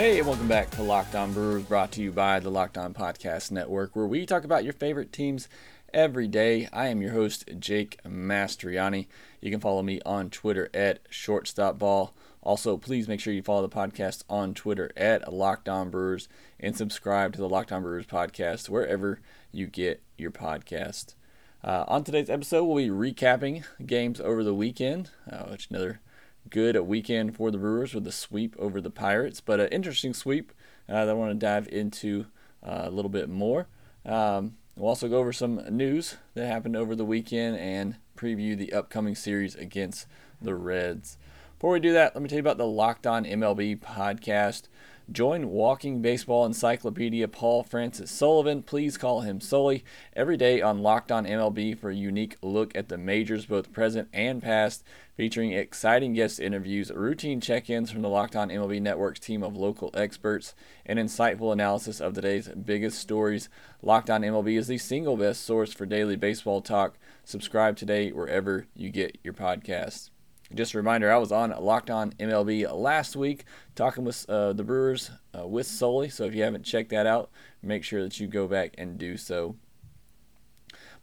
Hey, and welcome back to Locked On Brewers, brought to you by the Locked On Podcast Network, where we talk about your favorite teams every day. I am your host, Jake Mastriani. You can follow me on Twitter at ShortstopBall. Also, please make sure you follow the podcast on Twitter at Locked On Brewers and subscribe to the Locked On Brewers podcast wherever you get your podcast. Uh, on today's episode, we'll be recapping games over the weekend, uh, which another good a weekend for the Brewers with a sweep over the Pirates, but an interesting sweep uh, that I want to dive into uh, a little bit more. Um, we'll also go over some news that happened over the weekend and preview the upcoming series against the Reds. Before we do that, let me tell you about the Locked On MLB podcast. Join Walking Baseball Encyclopedia Paul Francis Sullivan. Please call him Sully every day on Locked On MLB for a unique look at the majors, both present and past, featuring exciting guest interviews, routine check ins from the Locked On MLB Network's team of local experts, and insightful analysis of today's biggest stories. Locked On MLB is the single best source for daily baseball talk. Subscribe today wherever you get your podcasts. Just a reminder, I was on Locked On MLB last week talking with uh, the Brewers uh, with Sully. So if you haven't checked that out, make sure that you go back and do so.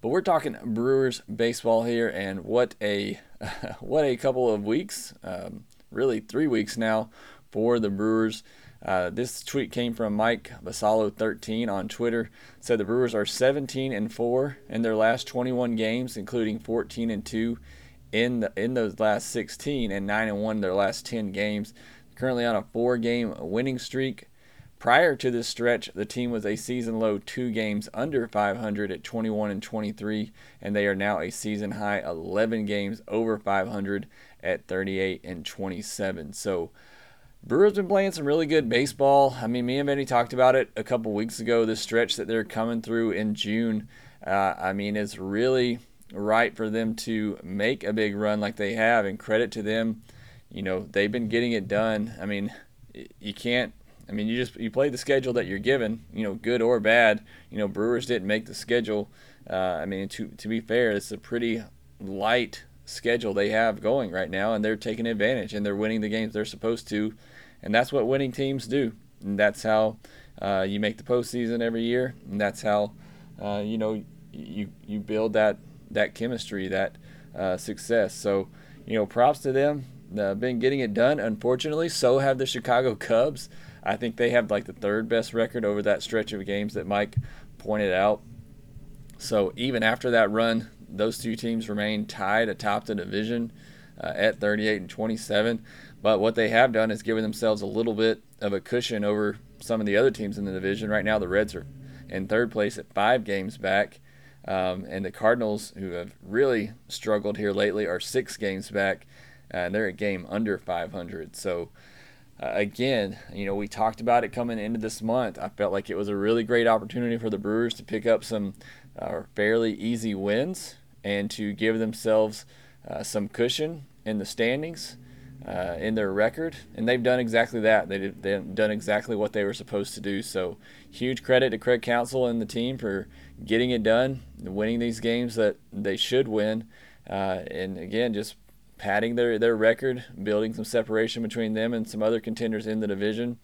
But we're talking Brewers baseball here, and what a what a couple of weeks, um, really three weeks now for the Brewers. Uh, this tweet came from Mike Vassallo13 on Twitter. Said the Brewers are 17 and 4 in their last 21 games, including 14 and 2 in the, in those last 16 and 9 and 1 their last 10 games. Currently on a four-game winning streak. Prior to this stretch, the team was a season low 2 games under 500 at 21 and 23 and they are now a season high 11 games over 500 at 38 and 27. So Brewers been playing some really good baseball. I mean, me and Benny talked about it a couple weeks ago. This stretch that they're coming through in June, uh, I mean, it's really right for them to make a big run like they have, and credit to them. You know, they've been getting it done. I mean, you can't. I mean, you just you play the schedule that you're given. You know, good or bad. You know, Brewers didn't make the schedule. Uh, I mean, to to be fair, it's a pretty light schedule they have going right now, and they're taking advantage and they're winning the games they're supposed to, and that's what winning teams do. And that's how uh, you make the postseason every year, and that's how uh, you know you you build that that chemistry, that uh, success. So, you know, props to them. Uh, been getting it done. Unfortunately, so have the Chicago Cubs. I think they have like the third best record over that stretch of games that Mike pointed out. So even after that run, those two teams remain tied atop the division uh, at 38 and 27. But what they have done is given themselves a little bit of a cushion over some of the other teams in the division. Right now, the Reds are in third place at five games back. Um, and the Cardinals, who have really struggled here lately, are six games back, and they're a game under 500. So, uh, again, you know, we talked about it coming into this month. I felt like it was a really great opportunity for the Brewers to pick up some uh, fairly easy wins and to give themselves uh, some cushion in the standings. Uh, in their record, and they've done exactly that. They they've done exactly what they were supposed to do. So, huge credit to Craig Counsell and the team for getting it done, winning these games that they should win, uh, and again, just padding their, their record, building some separation between them and some other contenders in the division.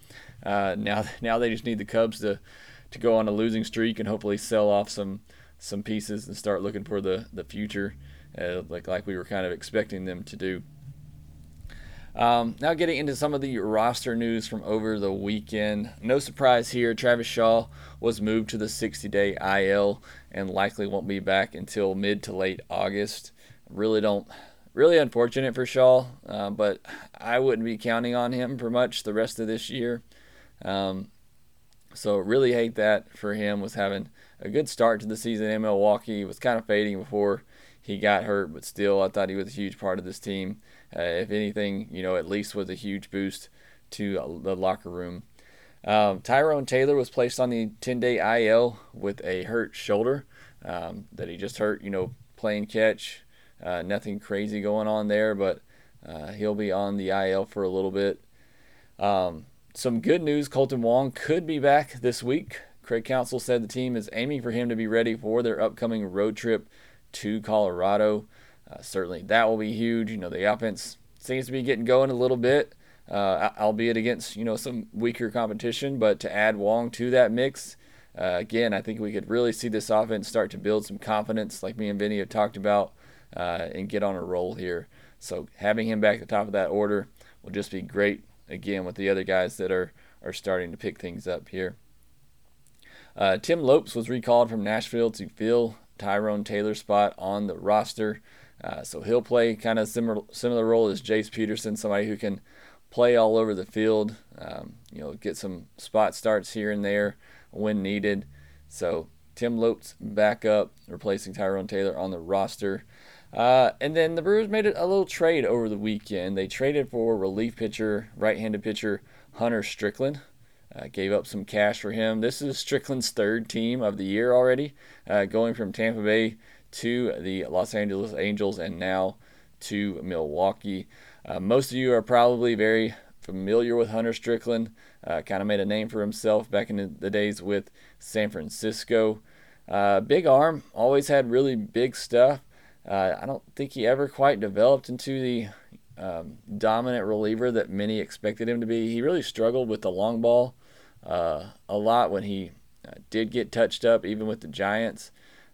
Uh, now, now they just need the Cubs to to go on a losing streak and hopefully sell off some some pieces and start looking for the the future, uh, like like we were kind of expecting them to do. Um, now, getting into some of the roster news from over the weekend. No surprise here, Travis Shaw was moved to the 60 day IL and likely won't be back until mid to late August. Really don't, really unfortunate for Shaw, uh, but I wouldn't be counting on him for much the rest of this year. Um, so, really hate that for him. Was having a good start to the season in Milwaukee, was kind of fading before he got hurt, but still, I thought he was a huge part of this team. Uh, if anything, you know, at least was a huge boost to the locker room. Um, Tyrone Taylor was placed on the 10 day IL with a hurt shoulder um, that he just hurt, you know, playing catch. Uh, nothing crazy going on there, but uh, he'll be on the IL for a little bit. Um, some good news Kolten Wong could be back this week. Craig Counsell said the team is aiming for him to be ready for their upcoming road trip to Colorado. Uh, certainly, that will be huge. You know, the offense seems to be getting going a little bit, uh, albeit against you know some weaker competition. But to add Wong to that mix, uh, again, I think we could really see this offense start to build some confidence, like me and Vinny have talked about, uh, and get on a roll here. So having him back at the top of that order will just be great. Again, with the other guys that are are starting to pick things up here. Uh, Tim Lopes was recalled from Nashville to fill Tyrone Taylor's spot on the roster. Uh, so he'll play kind of similar similar role as Jace Peterson, somebody who can play all over the field. Um, you know, get some spot starts here and there when needed. So Tim Lopes back up, replacing Tyrone Taylor on the roster. Uh, and then the Brewers made a little trade over the weekend. They traded for relief pitcher, right-handed pitcher Hunter Strickland. Uh, gave up some cash for him. This is Strickland's third team of the year already, uh, going from Tampa Bay to the Los Angeles Angels and now to Milwaukee. Uh, most of you are probably very familiar with Hunter Strickland. Uh, kind of made a name for himself back in the days with San Francisco. Uh, big arm, always had really big stuff. Uh, I don't think he ever quite developed into the um, dominant reliever that many expected him to be. He really struggled with the long ball uh, a lot when he uh, did get touched up, even with the Giants.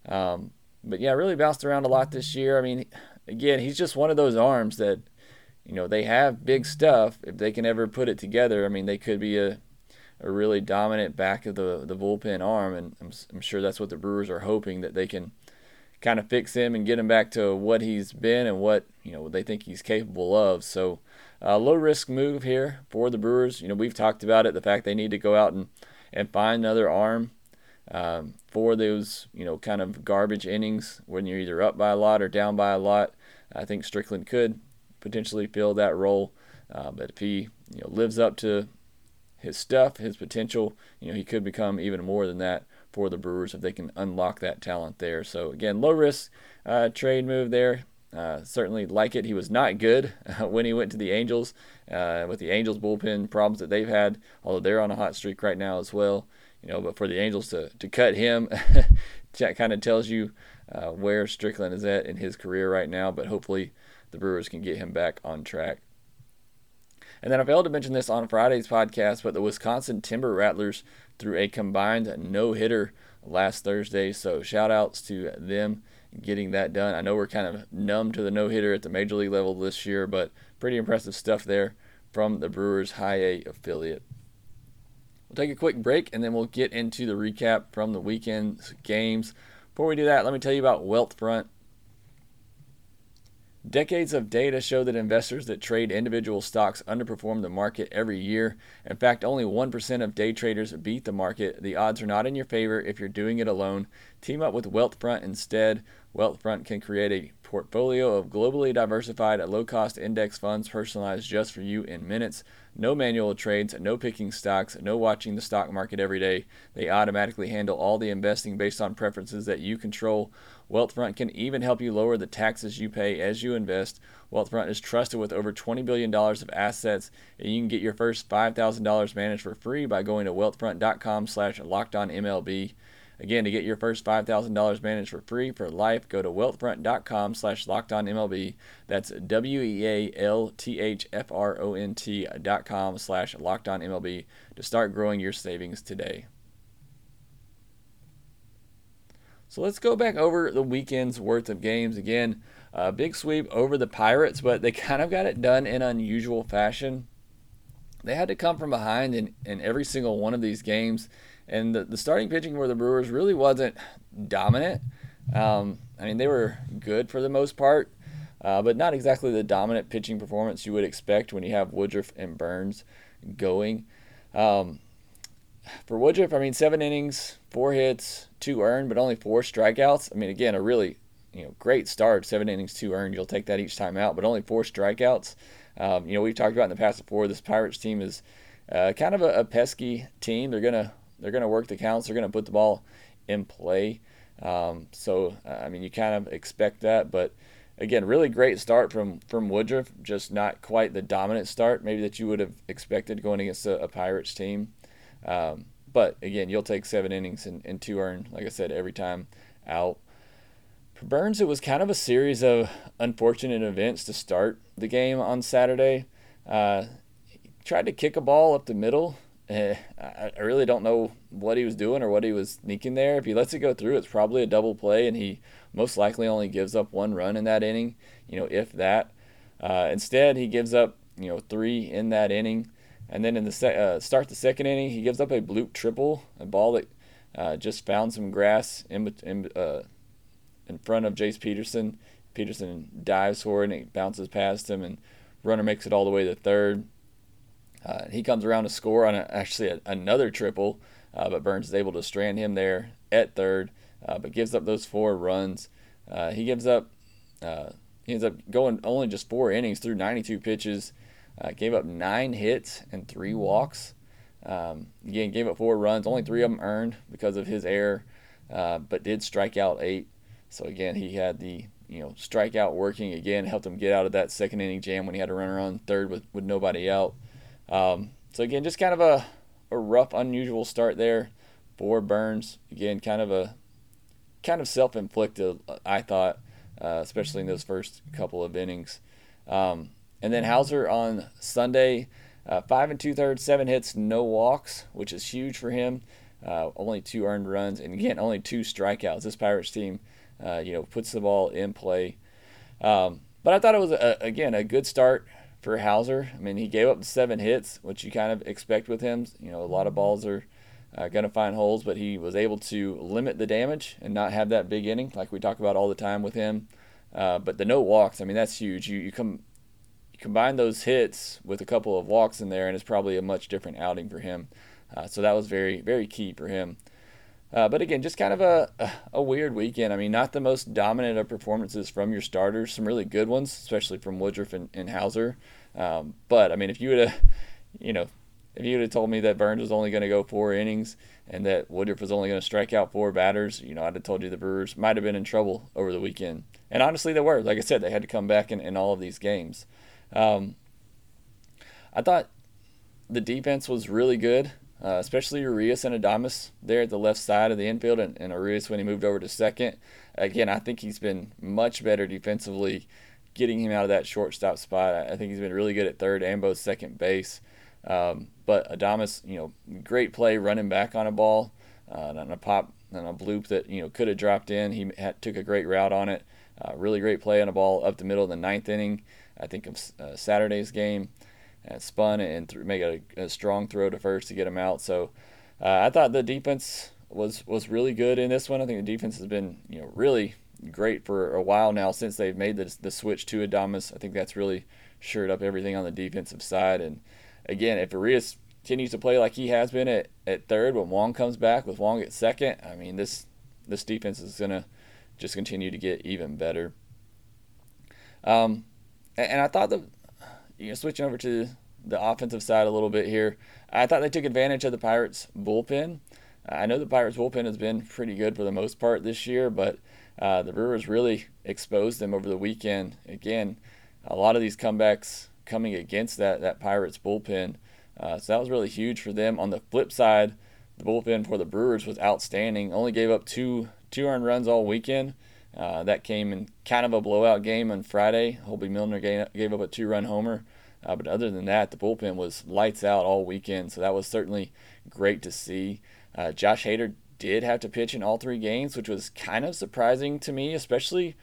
Um, but yeah, really bounced around a lot this year. I mean, again, he's just one of those arms that, you know, they have big stuff. If they can ever put it together, I mean, they could be a, a really dominant back of the, the bullpen arm. And I'm, I'm sure that's what the Brewers are hoping that they can kind of fix him and get him back to what he's been and what, you know, they think he's capable of. So, uh, low risk move here for the Brewers. You know, we've talked about it, the fact they need to go out and, and find another arm um, for those, you know, kind of garbage innings when you're either up by a lot or down by a lot. I think Strickland could potentially fill that role. Uh, but if he, you know, lives up to his stuff, his potential, you know, he could become even more than that for the Brewers if they can unlock that talent there. So again, low risk uh, trade move there. Uh, certainly like it. He was not good when he went to the Angels uh, with the Angels bullpen problems that they've had, although they're on a hot streak right now as well. You know, but for the Angels to, to cut him, that kind of tells you uh, where Strickland is at in his career right now. But hopefully, the Brewers can get him back on track. And then I failed to mention this on Friday's podcast, but the Wisconsin Timber Rattlers threw a combined no hitter last Thursday. So shout outs to them getting that done. I know we're kind of numb to the no hitter at the major league level this year, but pretty impressive stuff there from the Brewers High A affiliate. We'll take a quick break and then we'll get into the recap from the weekend's games. Before we do that, let me tell you about Wealthfront. Decades of data show that investors that trade individual stocks underperform the market every year. In fact, only 1% of day traders beat the market. The odds are not in your favor if you're doing it alone. Team up with Wealthfront instead. Wealthfront can create a portfolio of globally diversified, low cost index funds personalized just for you in minutes. No manual trades, no picking stocks, no watching the stock market every day. They automatically handle all the investing based on preferences that you control. Wealthfront can even help you lower the taxes you pay as you invest. Wealthfront is trusted with over $20 billion of assets, and you can get your first $5,000 managed for free by going to wealthfront.com slash lockedonmlb. Again, to get your first $5,000 managed for free for life, go to wealthfront.com slash lockedonmlb. That's W-E-A-L-T-H-F-R-O-N-T dot com slash lockedonmlb to start growing your savings today. So let's go back over the weekend's worth of games again. Big sweep over the Pirates, but they kind of got it done in unusual fashion. They had to come from behind in, in every single one of these games and the, the starting pitching for the Brewers really wasn't dominant. Um, I mean, they were good for the most part, uh, but not exactly the dominant pitching performance you would expect when you have Woodruff and Burnes going. Um, for Woodruff, I mean, seven innings, four hits, two earned, but only four strikeouts. I mean, again, a really you know great start. Seven innings, two earned. You'll take that each time out, but only four strikeouts. Um, you know, we've talked about in the past before. This Pirates team is uh, kind of a, a, pesky team. They're gonna they're gonna work the counts. They're gonna put the ball in play. Um, so I mean, you kind of expect that, but again, really great start from from Woodruff. Just not quite the dominant start maybe that you would have expected going against a, a Pirates team. Um, but again, you'll take seven innings and, and two earned, like I said, every time out. For Burnes, it was kind of a series of unfortunate events to start the game on Saturday. Uh, he tried to kick a ball up the middle. I, I really don't know what he was doing or what he was sneaking there. If he lets it go through, it's probably a double play, and he most likely only gives up one run in that inning, you know, if that. Uh, instead, he gives up, you know, three in that inning. And then in the se- uh, start the second inning, he gives up a bloop triple, a ball that uh, just found some grass in in, uh, in front of Jace Peterson. Peterson dives for it and it bounces past him, and runner makes it all the way to third. Uh, he comes around to score on a, actually a, another triple, uh, but Burnes is able to strand him there at third, uh, but gives up those four runs. he gives up. he ends up going only just four innings through 92 pitches. Uh, gave up nine hits and three walks. Um, again, gave up four runs. Only three of them earned because of his error, uh, but did strike out eight. So again, he had the you know strikeout working again, helped him get out of that second inning jam when he had a runner on third with, with nobody out. Um, so again, just kind of a, a rough, unusual start there for Burnes. Again, kind of a kind of self-inflicted, I thought, uh, especially in those first couple of innings. Um, and then Houser on Sunday, uh, five and two thirds, seven hits, no walks, which is huge for him. Uh, only two earned runs, and again, only two strikeouts. This Pirates team, uh, you know, puts the ball in play. Um, but I thought it was a, again a good start for Houser. I mean, he gave up seven hits, which you kind of expect with him. You know, a lot of balls are uh, going to find holes, but he was able to limit the damage and not have that big inning like we talk about all the time with him. Uh, but the no walks, I mean, that's huge. You you come combine those hits with a couple of walks in there, and it's probably a much different outing for him. Uh, so that was very, very key for him. Uh, but again, just kind of a, a weird weekend. I mean, not the most dominant of performances from your starters. Some really good ones, especially from Woodruff and, and Houser. Um, but I mean, if you would have, you know, if you would have told me that Burnes was only going to go four innings and that Woodruff was only going to strike out four batters, you know, I'd have told you the Brewers might have been in trouble over the weekend. And honestly, they were. Like I said, they had to come back in, in all of these games. Um, I thought the defense was really good, uh, especially Urias and Adames there at the left side of the infield, and, and Urias when he moved over to second. Again, I think he's been much better defensively, getting him out of that shortstop spot. I think he's been really good at third and both second base. Um, but Adames, you know, great play running back on a ball, uh, on a pop, on a bloop that you know could have dropped in. He had, took a great route on it. Uh, really great play on a ball up the middle of the ninth inning. I think of uh, Saturday's game, and spun and th- make a, a, strong throw to first to get him out. So uh, I thought the defense was was really good in this one. I think the defense has been you know really great for a while now since they've made the, the switch to Adames. I think that's really shored up everything on the defensive side. And again, if Urias continues to play like he has been at, at third when Wong comes back with Wong at second, I mean this this defense is gonna just continue to get even better. Um, and I thought that you know switching over to the offensive side a little bit here, I thought they took advantage of the Pirates bullpen. I know the Pirates bullpen has been pretty good for the most part this year, but uh, the Brewers really exposed them over the weekend. Again, a lot of these comebacks coming against that that Pirates bullpen, uh, so that was really huge for them. On the flip side, the bullpen for the Brewers was outstanding. Only gave up two two earned runs all weekend. Uh, that came in kind of a blowout game on Friday. Hoby Milner gave, up a two run homer. Uh, but other than that, the bullpen was lights out all weekend. So that was certainly great to see. Uh, Josh Hader did have to pitch in all three games, which was kind of surprising to me, especially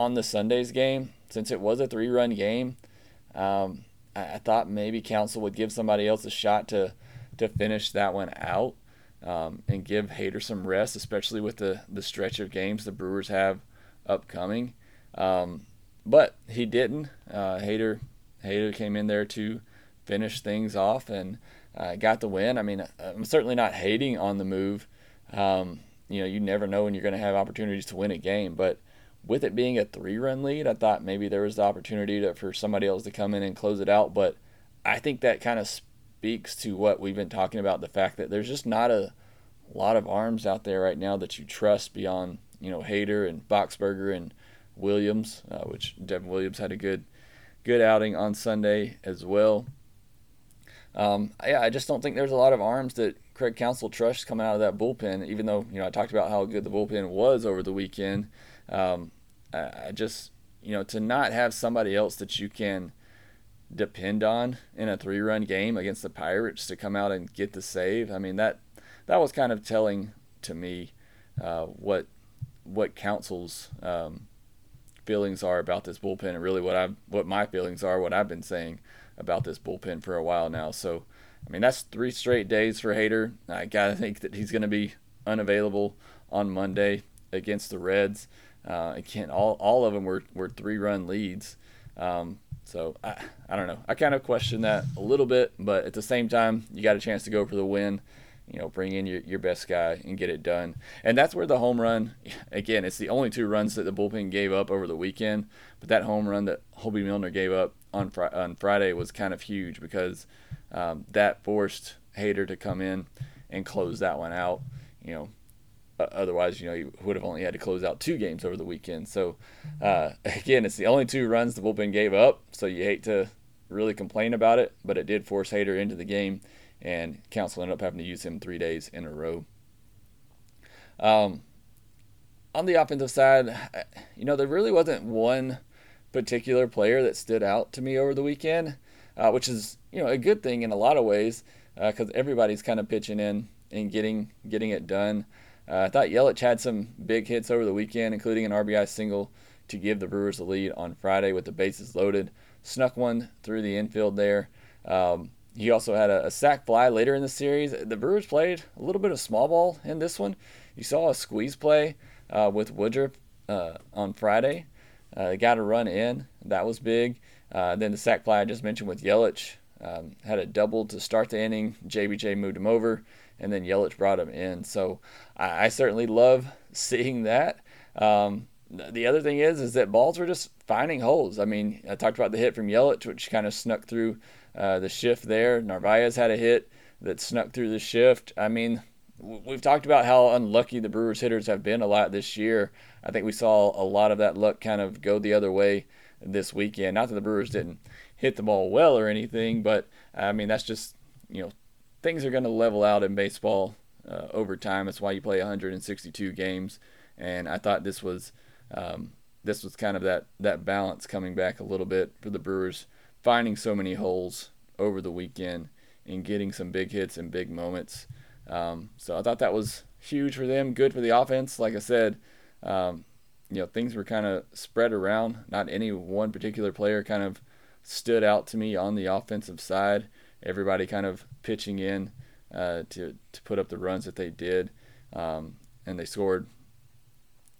on the Sunday's game, since it was a three run game. Um, I, I, thought maybe Counsell would give somebody else a shot to, to finish that one out um, and give Hader some rest, especially with the, the stretch of games the Brewers have upcoming. Um, but he didn't. Uh, Hader, Hader came in there to finish things off and uh, got the win. I mean, I'm certainly not hating on the move. Um, you know, you never know when you're going to have opportunities to win a game, but with it being a three-run lead, I thought maybe there was the opportunity to, for somebody else to come in and close it out. But I think that kind of speaks to what we've been talking about the fact that there's just not a lot of arms out there right now that you trust beyond, you know, Hader and Boxberger and Williams, uh, which Devin Williams had a good good outing on Sunday as well. Um, yeah, I just don't think there's a lot of arms that Craig Counsell trusts coming out of that bullpen. Even though you know I talked about how good the bullpen was over the weekend, um, I, I just you know to not have somebody else that you can depend on in a three-run game against the Pirates to come out and get the save. I mean that that was kind of telling to me uh, what what Counsell's um, feelings are about this bullpen, and really what I what my feelings are, what I've been saying about this bullpen for a while now. So, I mean that's three straight days for Hader. I gotta think that he's to be unavailable on Monday against the Reds. Uh, again, all all of them were were three run leads. Um, so I, I don't know. I kind of question that a little bit, but at the same time, you got a chance to go for the win. You know, bring in your, your best guy and get it done. And that's where the home run, again, it's the only two runs that the bullpen gave up over the weekend. But that home run that Hoby Milner gave up on fr- on Friday was kind of huge because um, that forced Hader to come in and close that one out. You know, otherwise, you know, you would have only had to close out two games over the weekend. So, uh, again, it's the only two runs the bullpen gave up. So you hate to really complain about it, but it did force Hader into the game, and Counsell ended up having to use him three days in a row. Um, on the offensive side, you know, there really wasn't one particular player that stood out to me over the weekend, uh, which is, you know, a good thing in a lot of ways because uh, everybody's kind of pitching in and getting getting it done. Uh, I thought Yelich had some big hits over the weekend, including an RBI single to give the Brewers the lead on Friday with the bases loaded. Snuck one through the infield there. Um, he also had a, a, sac fly later in the series. The Brewers played a little bit of small ball in this one. You saw a squeeze play uh, with Woodruff uh, on Friday. Uh, they got a run in. That was big. Uh, then the sac fly I just mentioned with Yelich um, had a double to start the inning. JBJ moved him over and then Yelich brought him in. So I, I certainly love seeing that. Um, the other thing is, is that balls were just finding holes. I mean, I talked about the hit from Yelich, which kind of snuck through uh, the shift there. Narvaez had a hit that snuck through the shift. I mean, we've talked about how unlucky the Brewers hitters have been a lot this year. I think we saw a lot of that luck kind of go the other way this weekend. Not that the Brewers didn't hit the ball well or anything, but I mean that's just you know things are going to level out in baseball uh, over time. That's why you play 162 games, and I thought this was um, this was kind of that that balance coming back a little bit for the Brewers, finding so many holes over the weekend and getting some big hits and big moments. Um, so I thought that was huge for them, good for the offense. Like I said, um, you know things were kind of spread around. Not any one particular player kind of stood out to me on the offensive side everybody kind of pitching in uh, to to put up the runs that they did, um, and they scored,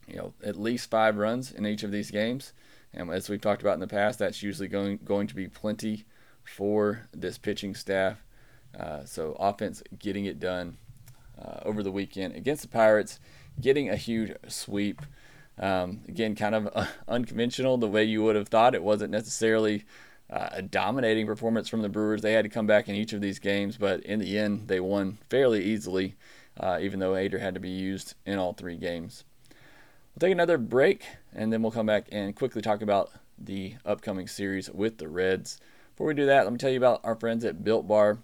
you know, at least five runs in each of these games. And as we've talked about in the past, that's usually going going to be plenty for this pitching staff. Uh, so offense getting it done uh, over the weekend against the Pirates, getting a huge sweep. Um, again, kind of unconventional the way you would have thought. It wasn't necessarily uh, a dominating performance from the Brewers. They had to come back in each of these games, but in the end, they won fairly easily, uh, even though Hader had to be used in all three games. We'll take another break, and then we'll come back and quickly talk about the upcoming series with the Reds. Before we do that, let me tell you about our friends at Built Bar.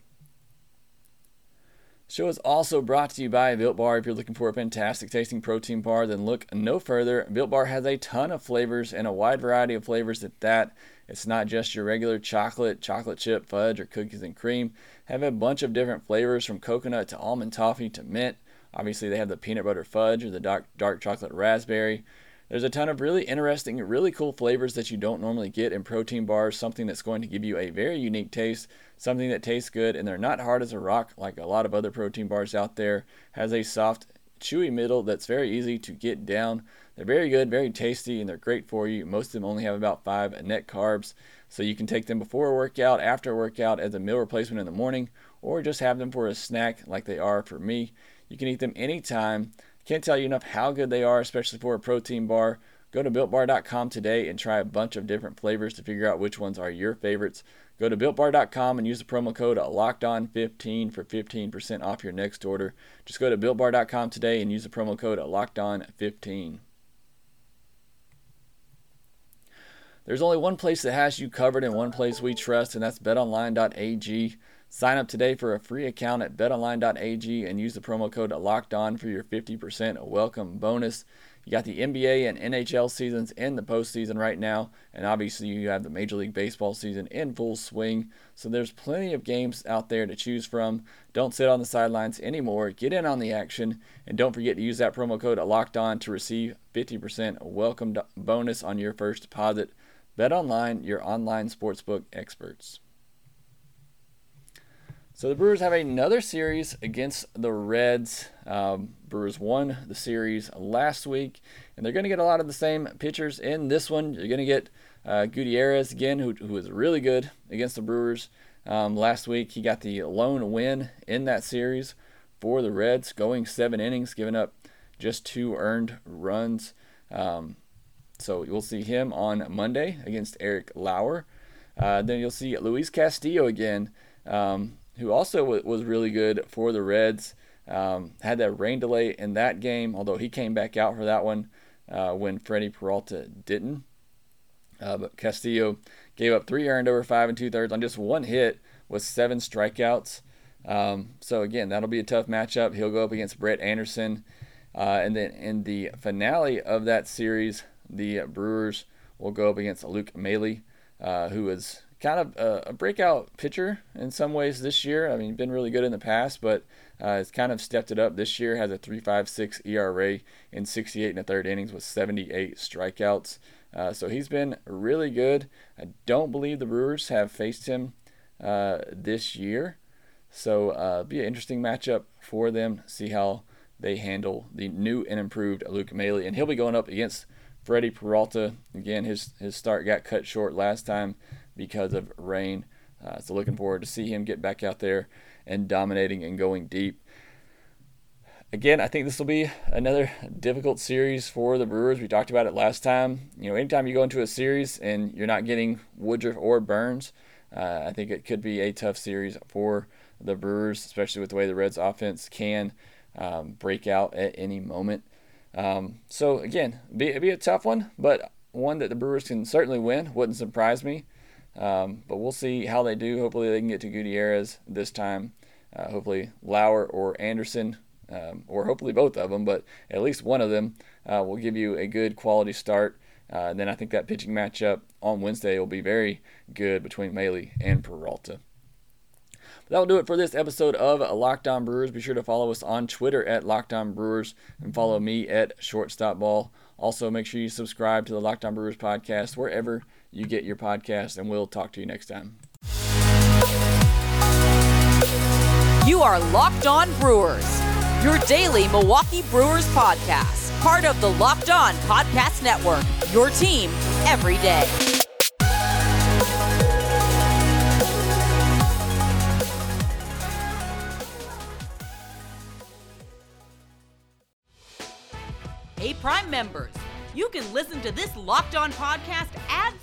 The Show is also brought to you by Built Bar. If you're looking for a fantastic tasting protein bar, then look no further. Built Bar has a ton of flavors and a wide variety of flavors at that. It's not just your regular chocolate, chocolate chip, fudge, or cookies and cream. Have a bunch of different flavors from coconut to almond toffee to mint. Obviously, they have the peanut butter fudge or the dark, dark chocolate raspberry. There's a ton of really interesting, really cool flavors that you don't normally get in protein bars, something that's going to give you a very unique taste, something that tastes good, and they're not hard as a rock like a lot of other protein bars out there. Has a soft, chewy middle that's very easy to get down. They're very good, very tasty, and they're great for you. Most of them only have about five net carbs, so you can take them before a workout, after a workout, as a meal replacement in the morning, or just have them for a snack like they are for me. You can eat them anytime. Can't tell you enough how good they are, especially for a protein bar. Go to builtbar.com today and try a bunch of different flavors to figure out which ones are your favorites. Go to builtbar.com and use the promo code LOCKEDON15 for 15% off your next order. Just go to builtbar.com today and use the promo code LOCKEDON15. There's only one place that has you covered and one place we trust, and that's betonline.ag. Sign up today for a free account at betonline.ag and use the promo code LOCKEDON for your 50% welcome bonus. You got the NBA and NHL seasons in the postseason right now, and obviously you have the Major League Baseball season in full swing. So there's plenty of games out there to choose from. Don't sit on the sidelines anymore. Get in on the action, and don't forget to use that promo code Locked On to receive 50% welcome bonus on your first deposit. Bet online, your online sportsbook experts. So the Brewers have another series against the Reds. Um, Brewers won the series last week, and they're going to get a lot of the same pitchers in this one. You're going to get uh, Gutierrez again, who, who was really good against the Brewers um, last week. He got the lone win in that series for the Reds, going seven innings, giving up just two earned runs. Um, so you'll see him on Monday against Eric Lauer. Uh, then you'll see Luis Castillo again. Um, who also was really good for the Reds. Um, had that rain delay in that game, although he came back out for that one uh, when Freddie Peralta didn't. Uh, but Castillo gave up three earned over five and two thirds on just one hit with seven strikeouts. Um, so again, that'll be a tough matchup. He'll go up against Brett Anderson, uh, and then in the finale of that series, the Brewers will go up against Luke Maile, uh, who is kind of a, a, breakout pitcher in some ways this year. I mean, been really good in the past, but uh, has kind of stepped it up this year. Has a 3.56 ERA in 68 and a third innings with 78 strikeouts. Uh, so he's been really good. I don't believe the Brewers have faced him uh, this year, so uh, be an interesting matchup for them. See how they handle the new and improved Luke Maile, and he'll be going up against Freddie Peralta. Again, his his start got cut short last time because of rain. Uh, so looking forward to see him get back out there and dominating and going deep. Again, I think this will be another difficult series for the Brewers. We talked about it last time. You know, anytime you go into a series and you're not getting Woodruff or Burnes, uh, I think it could be a tough series for the Brewers, especially with the way the Reds' offense can um, break out at any moment. Um, so again, be, be a tough one, but one that the Brewers can certainly win. Wouldn't surprise me. Um, but we'll see how they do. Hopefully, they can get to Gutierrez this time. Uh, hopefully, Lauer or Anderson, um, or hopefully both of them, but at least one of them uh, will give you a good quality start. Uh, and then I think that pitching matchup on Wednesday will be very good between Maile and Peralta. that'll do it for this episode of Locked On Brewers. Be sure to follow us on Twitter at Locked On Brewers and follow me at Shortstop Ball. Also, make sure you subscribe to the Locked On Brewers podcast wherever you get your podcast, and we'll talk to you next time. You are Locked On Brewers, your daily Milwaukee Brewers podcast, part of the Locked On Podcast Network, your team every day. Hey, Prime members you can listen to this Locked On podcast ad